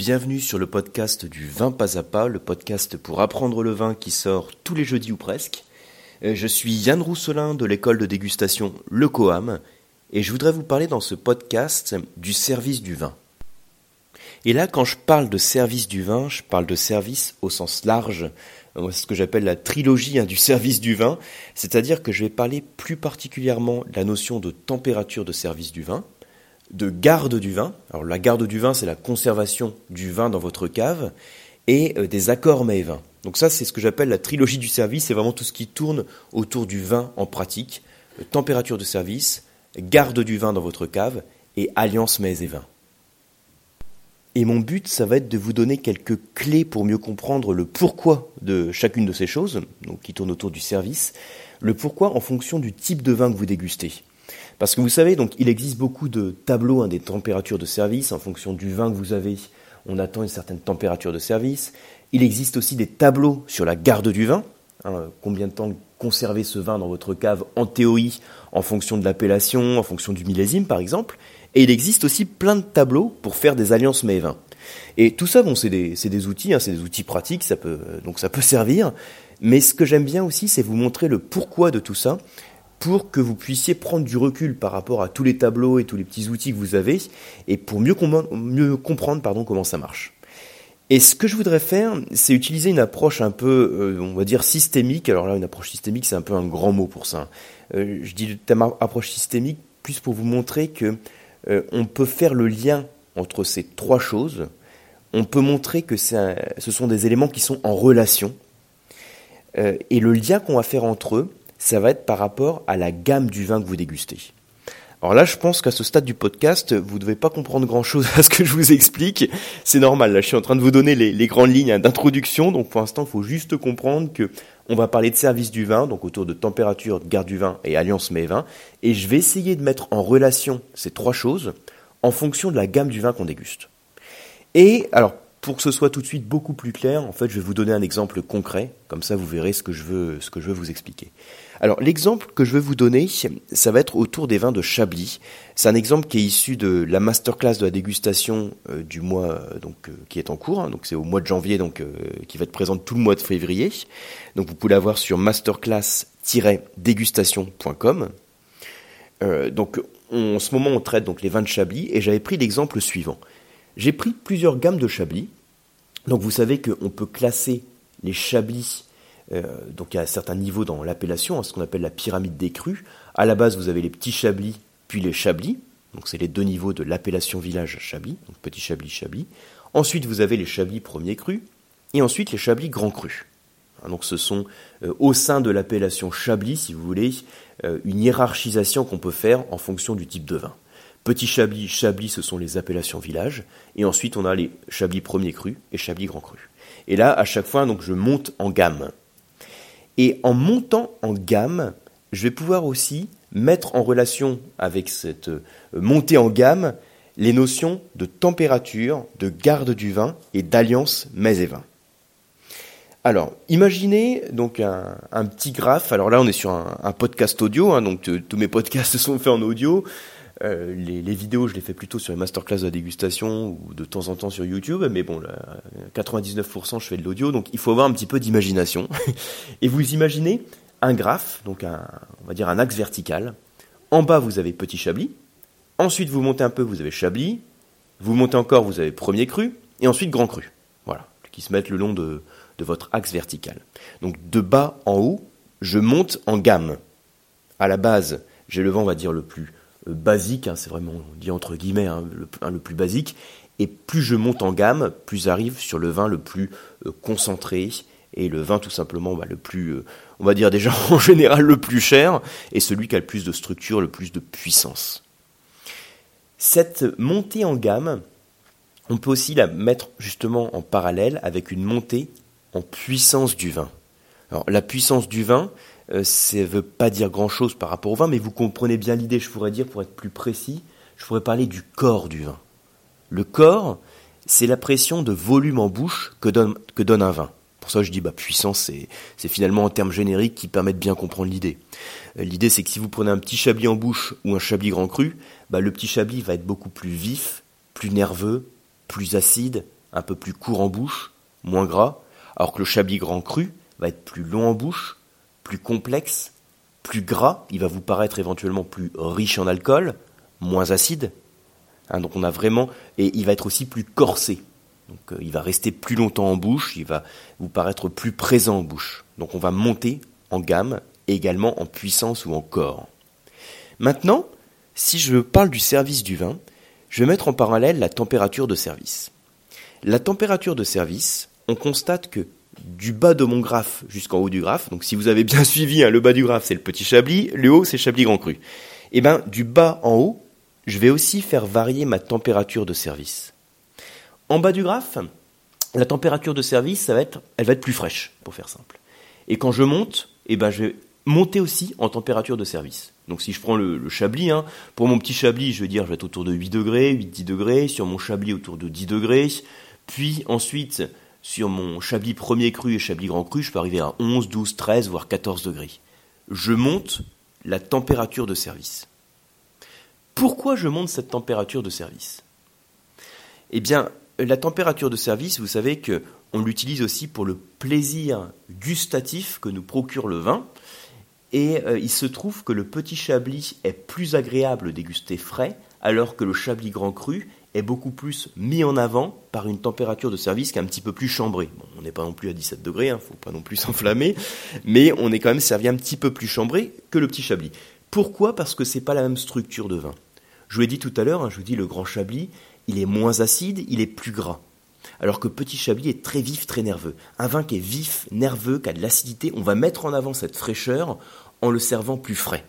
bienvenue sur le podcast du vin pas à pas, le podcast pour apprendre le vin qui sort tous les jeudis ou presque. Euh, je suis Yann Rousselin de l'école de dégustation Le Coam et je voudrais vous parler dans ce podcast du service du vin. Et là, quand je parle de service du vin, je parle de service au sens large, euh, ce que j'appelle la trilogie hein, du service du vin, c'est-à-dire que je vais parler plus particulièrement de la notion de température de service du vin, de garde du vin. Alors la garde du vin, c'est la conservation du vin dans votre cave, et euh, des accords mets vins. Donc ça, c'est ce que j'appelle la trilogie du service, c'est vraiment tout ce qui tourne autour du vin en pratique, euh, température de service, garde du vin dans votre cave, et alliance mets et vins. Et mon but, ça va être de vous donner quelques clés pour mieux comprendre le pourquoi de chacune de ces choses, donc qui tournent autour du service, le pourquoi en fonction du type de vin que vous dégustez. Parce que vous savez, donc il existe beaucoup de tableaux hein, des températures de service en fonction du vin que vous avez. On attend une certaine température de service. Il existe aussi des tableaux sur la garde du vin. Hein, combien de temps conserver ce vin dans votre cave en théorie, en fonction de l'appellation, en fonction du millésime par exemple. Et il existe aussi plein de tableaux pour faire des alliances mets vins. Et tout ça, bon, c'est des, des, outils, hein, c'est des outils pratiques, ça peut, donc ça peut servir. Mais ce que j'aime bien aussi, c'est vous montrer le pourquoi de tout ça, pour que vous puissiez prendre du recul par rapport à tous les tableaux et tous les petits outils que vous avez, et pour mieux, comprendre pardon, comment ça marche. Et ce que je voudrais faire, c'est utiliser une approche un peu, euh, on va dire, systémique. Alors là, une approche systémique, c'est un peu un grand mot pour ça. Euh, je dis le thème approche systémique plus pour vous montrer que euh, on peut faire le lien entre ces trois choses. On peut montrer que ce sont des éléments qui sont en relation. Euh, et le lien qu'on va faire entre eux, ça va être par rapport à la gamme du vin que vous dégustez. Alors là, je pense qu'à ce stade du podcast, vous ne devez pas comprendre grand-chose à ce que je vous explique. C'est normal, là, je suis en train de vous donner les, grandes lignes d'introduction. Donc pour l'instant, il faut juste comprendre que on va parler de service du vin, donc autour de température, de garde du vin et alliance mets vin. Et je vais essayer de mettre en relation ces trois choses en fonction de la gamme du vin qu'on déguste. Et alors, pour que ce soit tout de suite beaucoup plus clair, en fait, je vais vous donner un exemple concret, comme ça vous verrez ce que je veux, ce que je veux vous expliquer. Alors, l'exemple que je vais vous donner, ça va être autour des vins de Chablis. C'est un exemple qui est issu de la masterclass de la dégustation euh, du mois euh, donc euh, qui est en cours. Hein. donc, c'est au mois de janvier, donc qui va être présente tout le mois de février. Donc, vous pouvez la voir sur masterclass-dégustation.com. donc, en ce moment, on traite donc les vins de Chablis, et j'avais pris l'exemple suivant. J'ai pris plusieurs gammes de Chablis. Donc vous savez qu'on peut classer les Chablis, euh, donc à certains niveaux dans l'appellation, à ce qu'on appelle la pyramide des crus. À la base, vous avez les petits Chablis, puis les Chablis. Donc c'est les deux niveaux de l'appellation village Chablis, donc petit Chablis, Chablis. Ensuite, vous avez les Chablis premiers crus, et ensuite les Chablis grands crus. Hein, donc ce sont euh, au sein de l'appellation Chablis, si vous voulez, euh, une hiérarchisation qu'on peut faire en fonction du type de vin. Petit Chablis, Chablis, ce sont les appellations village. Et ensuite, on a les Chablis premier cru et Chablis grand cru. Et là, à chaque fois, donc, je monte en gamme. Et en montant en gamme, je vais pouvoir aussi mettre en relation avec cette euh, montée en gamme les notions de température, de garde du vin et d'alliance mets et vin. Alors, imaginez donc un, petit graphe. Alors là, on est sur un, podcast audio, hein, donc tous mes podcasts sont faits en audio. Euh, les, vidéos, je les fais plutôt sur les masterclass de dégustation ou de temps en temps sur YouTube, mais bon, 99% je fais de l'audio, donc il faut avoir un petit peu d'imagination. Et vous imaginez un graphe, donc un, on va dire un axe vertical. En bas, vous avez petit Chablis. Ensuite, vous montez un peu, vous avez Chablis. Vous montez encore, vous avez premier cru. Et ensuite, grand cru. Voilà, qui se mettent le long de, de votre axe vertical. Donc de bas en haut, je monte en gamme. À la base, j'ai le vent, on va dire, le plus basique, hein, c'est vraiment dit entre guillemets hein, le, plus basique, et plus je monte en gamme, plus j'arrive sur le vin le plus euh, concentré, et le vin tout simplement bah, le plus, euh, on va dire déjà en général le plus cher, et celui qui a le plus de structure, le plus de puissance. Cette montée en gamme, on peut aussi la mettre justement en parallèle avec une montée en puissance du vin. Alors la puissance du vin, euh, ça ne veut pas dire grand-chose par rapport au vin, mais vous comprenez bien l'idée, je pourrais dire, pour être plus précis, je pourrais parler du corps du vin. Le corps, c'est la pression de volume en bouche que donne, que donne un vin. Pour ça, je dis bah, puissance, c'est finalement un terme générique qui permet de bien comprendre l'idée. Euh, l'idée, c'est que si vous prenez un petit chablis en bouche ou un chablis grand cru, bah, le petit chablis va être beaucoup plus vif, plus nerveux, plus acide, un peu plus court en bouche, moins gras, alors que le Chablis Grand Cru va être plus long en bouche, plus complexe, plus gras, il va vous paraître éventuellement plus riche en alcool, moins acide. Hein, donc on a vraiment et il va être aussi plus corsé. Donc euh, il va rester plus longtemps en bouche, il va vous paraître plus présent en bouche. Donc on va monter en gamme également en puissance ou en corps. Maintenant, si je parle du service du vin, je vais mettre en parallèle la température de service. La température de service, on constate que du bas de mon graphe jusqu'en haut du graphe, donc si vous avez bien suivi, hein, le bas du graphe c'est le petit Chablis, le haut c'est Chablis Grand Cru. Et eh bien du bas en haut, je vais aussi faire varier ma température de service. En bas du graphe, la température de service, ça va être, elle va être plus fraîche, pour faire simple. Et quand je monte, eh ben je vais monter aussi en température de service. Donc si je prends le, Chablis, hein, pour mon petit Chablis, je vais dire je vais être autour de 8 degrés, 8-10 degrés, sur mon Chablis autour de 10 degrés, puis ensuite sur mon Chablis premier cru et Chablis grand cru, je peux arriver à 11, 12, 13, voire 14 degrés. Je monte la température de service. Pourquoi je monte cette température de service? Eh bien, la température de service, vous savez que on l'utilise aussi pour le plaisir gustatif que nous procure le vin. Et euh, il se trouve que le petit chablis est plus agréable à déguster frais, alors que le chablis grand cru est beaucoup plus mis en avant par une température de service qui un petit peu plus chambrée. on n'est pas non plus à 17 degrés, il hein, ne faut pas non plus s'enflammer, mais on est quand même servi un petit peu plus chambré que le petit chablis. Pourquoi? Parce que c'est pas la même structure de vin. Je vous l'ai dit tout à l'heure, hein, je vous dis le grand Chablis, il est moins acide, il est plus gras. Alors que Petit Chablis est très vif, très nerveux. Un vin qui est vif, nerveux, qui a de l'acidité, on va mettre en avant cette fraîcheur en le servant plus frais.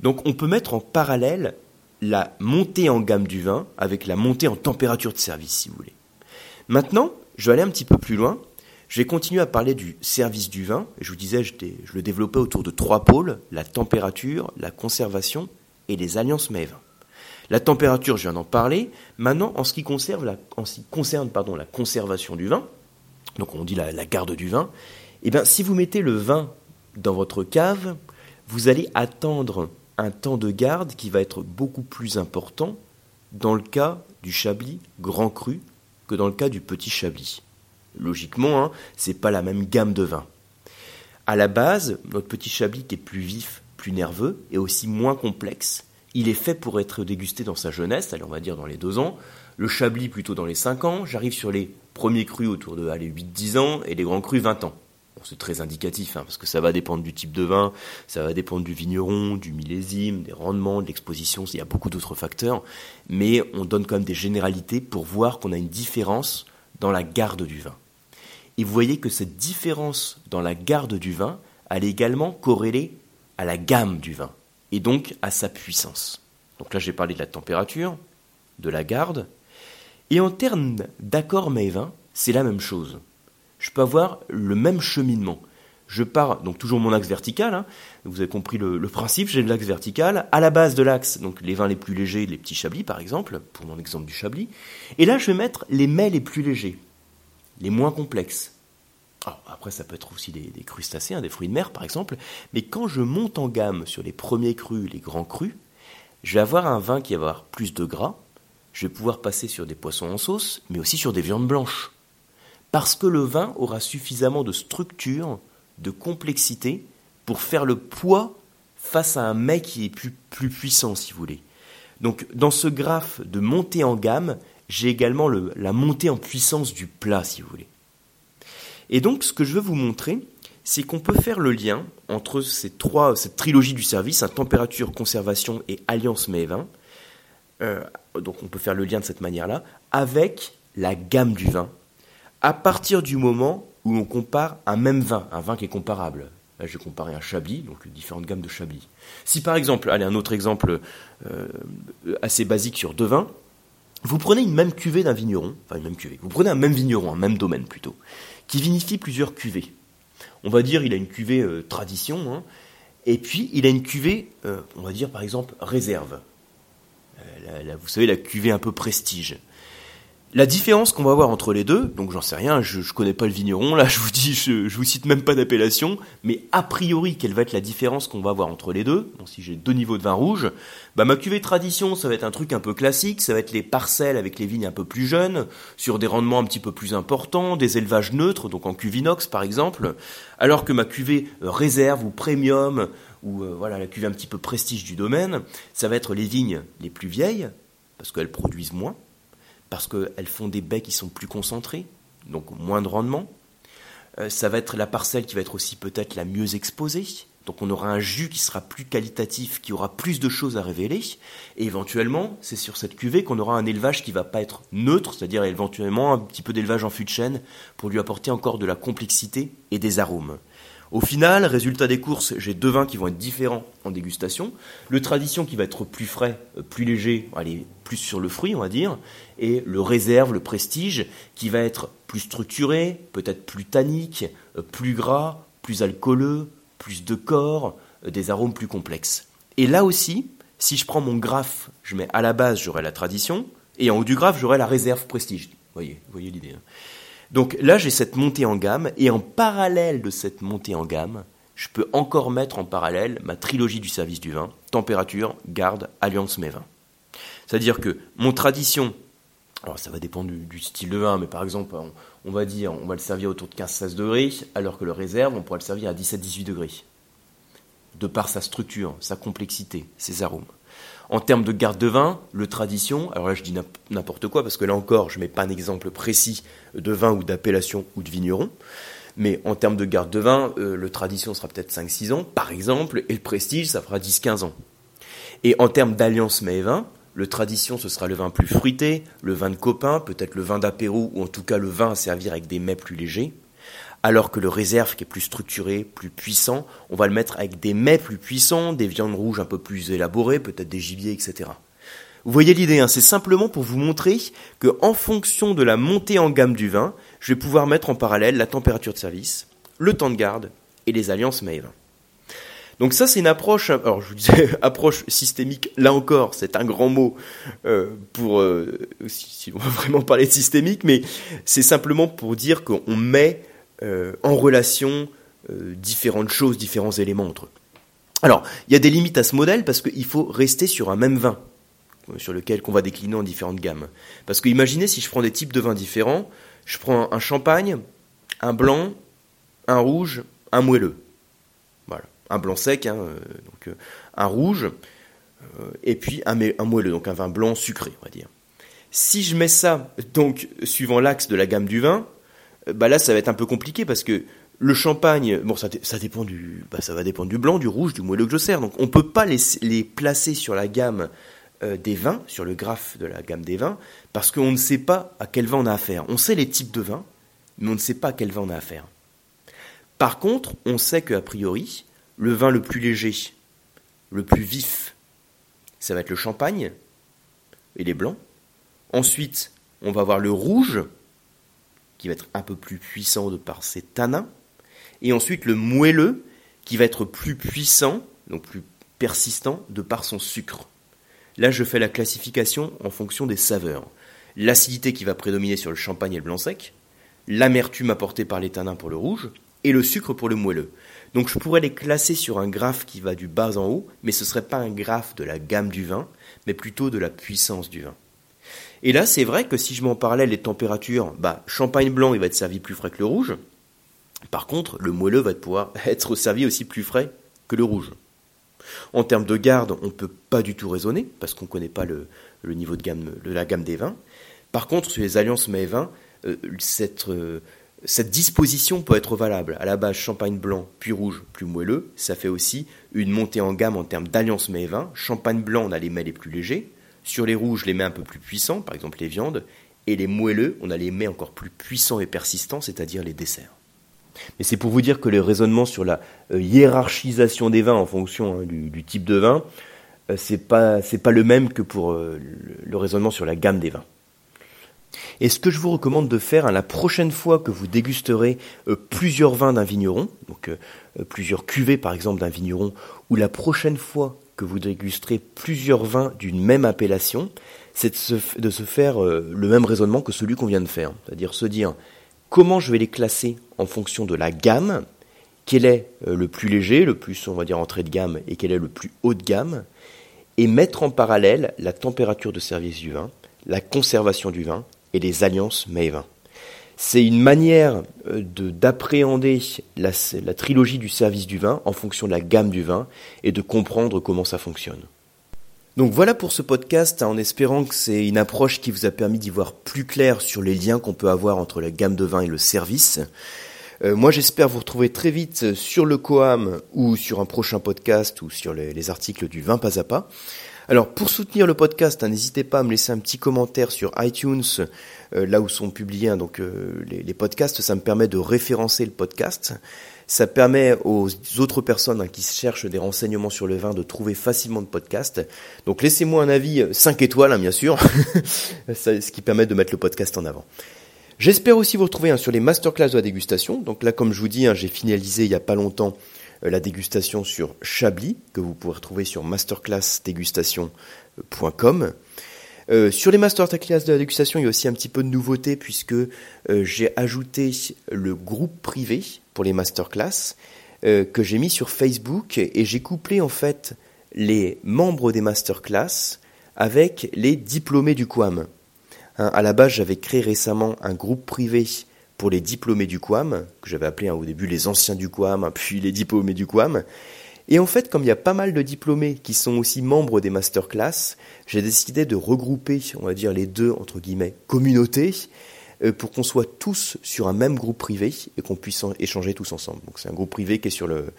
Donc on peut mettre en parallèle la montée en gamme du vin avec la montée en température de service, si vous voulez. Maintenant, je vais aller un petit peu plus loin. Je vais continuer à parler du service du vin. Je vous disais, je, le développais autour de trois pôles, la température, la conservation et les alliances MEV. La température, je viens d'en parler. Maintenant, en ce qui concerne, la, la conservation du vin, donc on dit la, garde du vin, eh bien, si vous mettez le vin dans votre cave, vous allez attendre un temps de garde qui va être beaucoup plus important dans le cas du Chablis grand cru que dans le cas du petit Chablis. Logiquement, hein, ce n'est pas la même gamme de vins. À la base, notre petit Chablis qui est plus vif, plus nerveux et aussi moins complexe. Il est fait pour être dégusté dans sa jeunesse, on va dire dans les deux ans. Le Chablis plutôt dans les cinq ans. J'arrive sur les premiers crus autour de 8-10 ans et les grands crus 20 ans. C'est très indicatif, hein, parce que ça va dépendre du type de vin, ça va dépendre du vigneron, du millésime, des rendements, de l'exposition, il y a beaucoup d'autres facteurs, mais on donne quand même des généralités pour voir qu'on a une différence dans la garde du vin. Et vous voyez que cette différence dans la garde du vin, elle est également corrélée à la gamme du vin et donc à sa puissance. Donc là, j'ai parlé de la température, de la garde, et en termes d'accord mais vin, c'est la même chose. Je peux avoir le même cheminement. Je pars, donc toujours mon axe vertical, hein. vous avez compris le, principe, j'ai l'axe vertical, à la base de l'axe, donc les vins les plus légers, les petits chablis par exemple, pour mon exemple du chablis, et là je vais mettre les mets les plus légers, les moins complexes, après, ça peut être aussi des, crustacés, hein, des fruits de mer par exemple. Mais quand je monte en gamme sur les premiers crus, les grands crus, je vais avoir un vin qui va avoir plus de gras. Je vais pouvoir passer sur des poissons en sauce, mais aussi sur des viandes blanches. Parce que le vin aura suffisamment de structure, de complexité, pour faire le poids face à un mec qui est plus, puissant, si vous voulez. Donc, dans ce graphe de montée en gamme, j'ai également la montée en puissance du plat, si vous voulez. Et donc, ce que je veux vous montrer, c'est qu'on peut faire le lien entre ces trois, cette trilogie du service, hein, température, conservation et alliance mets vin. Euh, donc, on peut faire le lien de cette manière-là avec la gamme du vin, à partir du moment où on compare un même vin, un vin qui est comparable. Là, je vais comparer un Chablis, donc différentes gammes de Chablis. Si par exemple, allez, un autre exemple euh, assez basique sur deux vins, vous prenez une même cuvée d'un vigneron, enfin une même cuvée, vous prenez un même vigneron, un même domaine plutôt, qui vinifie plusieurs cuvées. On va dire il a une cuvée euh, tradition, hein, et puis il a une cuvée, euh, on va dire par exemple réserve. Euh, vous savez, la cuvée un peu prestige. La différence qu'on va avoir entre les deux, donc j'en sais rien, je, connais pas le vigneron, là je vous dis, je, vous cite même pas d'appellation, mais a priori, quelle va être la différence qu'on va avoir entre les deux si j'ai deux niveaux de vin rouge, bah ma cuvée tradition, ça va être un truc un peu classique, ça va être les parcelles avec les vignes un peu plus jeunes, sur des rendements un petit peu plus importants, des élevages neutres, donc en cuvinox par exemple, alors que ma cuvée euh, réserve ou premium, ou euh, voilà la cuvée un petit peu prestige du domaine, ça va être les vignes les plus vieilles, parce qu'elles produisent moins parce qu'elles font des baies qui sont plus concentrés, donc moins de rendement. Euh, ça va être la parcelle qui va être aussi peut-être la mieux exposée. Donc on aura un jus qui sera plus qualitatif, qui aura plus de choses à révéler. Et éventuellement, c'est sur cette cuvée qu'on aura un élevage qui va pas être neutre, c'est-à-dire éventuellement un petit peu d'élevage en fût de chêne pour lui apporter encore de la complexité et des arômes. Au final, résultat des courses, j'ai deux vins qui vont être différents en dégustation. Le tradition qui va être plus frais, euh, plus léger, plus sur le fruit, on va dire, et le réserve, le prestige, qui va être plus structuré, peut-être plus tannique, euh, plus gras, plus alcooleux, plus de corps, euh, des arômes plus complexes. Et là aussi, si je prends mon graphe, je mets à la base, j'aurai la tradition, et en haut du graphe, j'aurai la réserve prestige. Vous voyez, voyez l'idée. Hein. Donc là, j'ai cette montée en gamme, et en parallèle de cette montée en gamme, je peux encore mettre en parallèle ma trilogie du service du vin, température, garde, alliance mes vins. C'est-à-dire que mon tradition, alors ça va dépendre du, style de vin, mais par exemple, on, va dire, on va le servir autour de 15-16 degrés, alors que le réserve, on pourra le servir à 17-18 degrés. De par sa structure, sa complexité, ses arômes. En termes de garde de vin, le tradition, alors là je dis n'importe quoi parce que là encore je ne mets pas un exemple précis de vin ou d'appellation ou de vigneron, mais en termes de garde de vin, euh, le tradition sera peut-être 5-6 ans par exemple, et le prestige ça fera 10-15 ans. Et en termes d'alliance mets et vin, le tradition ce sera le vin plus fruité, le vin de copain, peut-être le vin d'apéro ou en tout cas le vin à servir avec des mets plus légers alors que le réserve qui est plus structuré, plus puissant, on va le mettre avec des mets plus puissants, des viandes rouges un peu plus élaborées, peut-être des gibiers, etc. Vous voyez l'idée, hein, c'est simplement pour vous montrer que en fonction de la montée en gamme du vin, je vais pouvoir mettre en parallèle la température de service, le temps de garde et les alliances mets. Donc ça c'est une approche, alors je vous disais approche systémique, là encore c'est un grand mot euh, pour euh, si, on veut vraiment parler de systémique, mais c'est simplement pour dire qu'on met euh, en relation euh, différentes choses, différents éléments entre eux. Alors, il y a des limites à ce modèle parce qu'il faut rester sur un même vin euh, sur lequel qu'on va décliner en différentes gammes. Parce que imaginez si je prends des types de vins différents, je prends un champagne, un blanc, un rouge, un moelleux. Un blanc sec, hein, donc un rouge, et puis un, moelleux, donc un vin blanc sucré, on va dire. Si je mets ça, donc suivant l'axe de la gamme du vin, bah là ça va être un peu compliqué parce que le champagne, bon ça, ça dépend du, bah ça va dépendre du blanc, du rouge, du moelleux que je sers. Donc on peut pas les, placer sur la gamme euh, des vins, sur le graphe de la gamme des vins, parce qu'on ne sait pas à quel vin on a affaire. On sait les types de vins, mais on ne sait pas à quel vin on a affaire. Par contre, on sait qu'a priori, le vin le plus léger, le plus vif, ça va être le champagne et les blancs. Ensuite, on va avoir le rouge, qui va être un peu plus puissant de par ses tanins, et ensuite le moelleux, qui va être plus puissant, donc plus persistant, de par son sucre. Là, je fais la classification en fonction des saveurs. L'acidité qui va prédominer sur le champagne et le blanc sec, l'amertume apportée par les tanins pour le rouge, et le sucre pour le moelleux. Donc je pourrais les classer sur un graphe qui va du bas en haut, mais ce ne serait pas un graphe de la gamme du vin, mais plutôt de la puissance du vin. Et là, c'est vrai que si je m'en parlais les températures, bah, champagne blanc, il va être servi plus frais que le rouge. Par contre, le moelleux va pouvoir être servi aussi plus frais que le rouge. En termes de garde, on ne peut pas du tout raisonner, parce qu'on ne connaît pas le, niveau de, gamme, la gamme des vins. Par contre, sur les alliances mets vins, euh, cette, euh, cette disposition peut être valable. À la base, champagne blanc, puis rouge, plus moelleux. Ça fait aussi une montée en gamme en termes d'alliance mets vins. Champagne blanc, on a les mets les plus légers. Sur les rouges, les mets un peu plus puissants, par exemple les viandes, et les moelleux, on a les mets encore plus puissants et persistants, c'est-à-dire les desserts. Mais c'est pour vous dire que le raisonnement sur la euh, hiérarchisation des vins en fonction hein, du, type de vin, euh, c'est pas pas le même que pour euh, le, raisonnement sur la gamme des vins. Et ce que je vous recommande de faire hein, la prochaine fois que vous dégusterez plusieurs vins d'un vigneron, donc plusieurs cuvées par exemple d'un vigneron, ou la prochaine fois que vous dégusterez plusieurs vins d'une même appellation, c'est de se, faire euh, le même raisonnement que celui qu'on vient de faire. C'est-à-dire se dire comment je vais les classer en fonction de la gamme, quel est euh, le plus léger, le plus, on va dire, entrée de gamme, et quel est le plus haut de gamme, et mettre en parallèle la température de service du vin, la conservation du vin et les alliances mets-vins. C'est une manière euh, d'appréhender la, la trilogie du service du vin en fonction de la gamme du vin et de comprendre comment ça fonctionne. Donc voilà pour ce podcast, en espérant que c'est une approche qui vous a permis d'y voir plus clair sur les liens qu'on peut avoir entre la gamme de vin et le service. Euh, moi, j'espère vous retrouver très vite sur le Coam ou sur un prochain podcast ou sur les, articles du vin pas à pas. Alors, pour soutenir le podcast, hein, n'hésitez pas à me laisser un petit commentaire sur iTunes, euh, là où sont publiés hein, donc euh, les, podcasts. Ça me permet de référencer le podcast. Ça permet aux autres personnes hein, qui cherchent des renseignements sur le vin de trouver facilement le podcast. Donc, laissez-moi un avis 5 étoiles, bien sûr, ce qui permet de mettre le podcast en avant. J'espère aussi vous retrouver sur les masterclass de la dégustation. Donc là, comme je vous dis, j'ai finalisé il n'y a pas longtemps euh, la dégustation sur Chablis, que vous pouvez retrouver sur masterclassdégustation.com. Euh, sur les masterclass de la dégustation, il y a aussi un petit peu de nouveauté puisque euh, j'ai ajouté le groupe privé pour les masterclass que j'ai mis sur Facebook et j'ai couplé en fait les membres des masterclass avec les diplômés du QAM. Hein, à la base, j'avais créé récemment un groupe privé pour les diplômés du QAM, que j'avais appelé hein, au début les anciens du QAM, puis les diplômés du QAM. Et en fait, comme il y a pas mal de diplômés qui sont aussi membres des masterclass, j'ai décidé de regrouper, on va dire, les deux, entre guillemets, communautés, euh, pour qu'on soit tous sur un même groupe privé et qu'on puisse échanger tous ensemble. Donc c'est un groupe privé qui est sur le,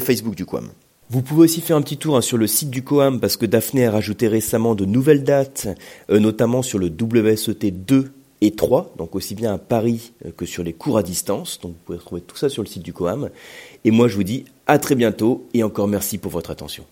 Facebook du QAM. Vous pouvez aussi faire un petit tour hein, sur le site du Coam parce que Daphné a rajouté récemment de nouvelles dates, euh, notamment sur le WSET 2 et 3, donc aussi bien à Paris euh, que sur les cours à distance. Donc vous pouvez retrouver tout ça sur le site du Coam. Et moi je vous dis à très bientôt et encore merci pour votre attention.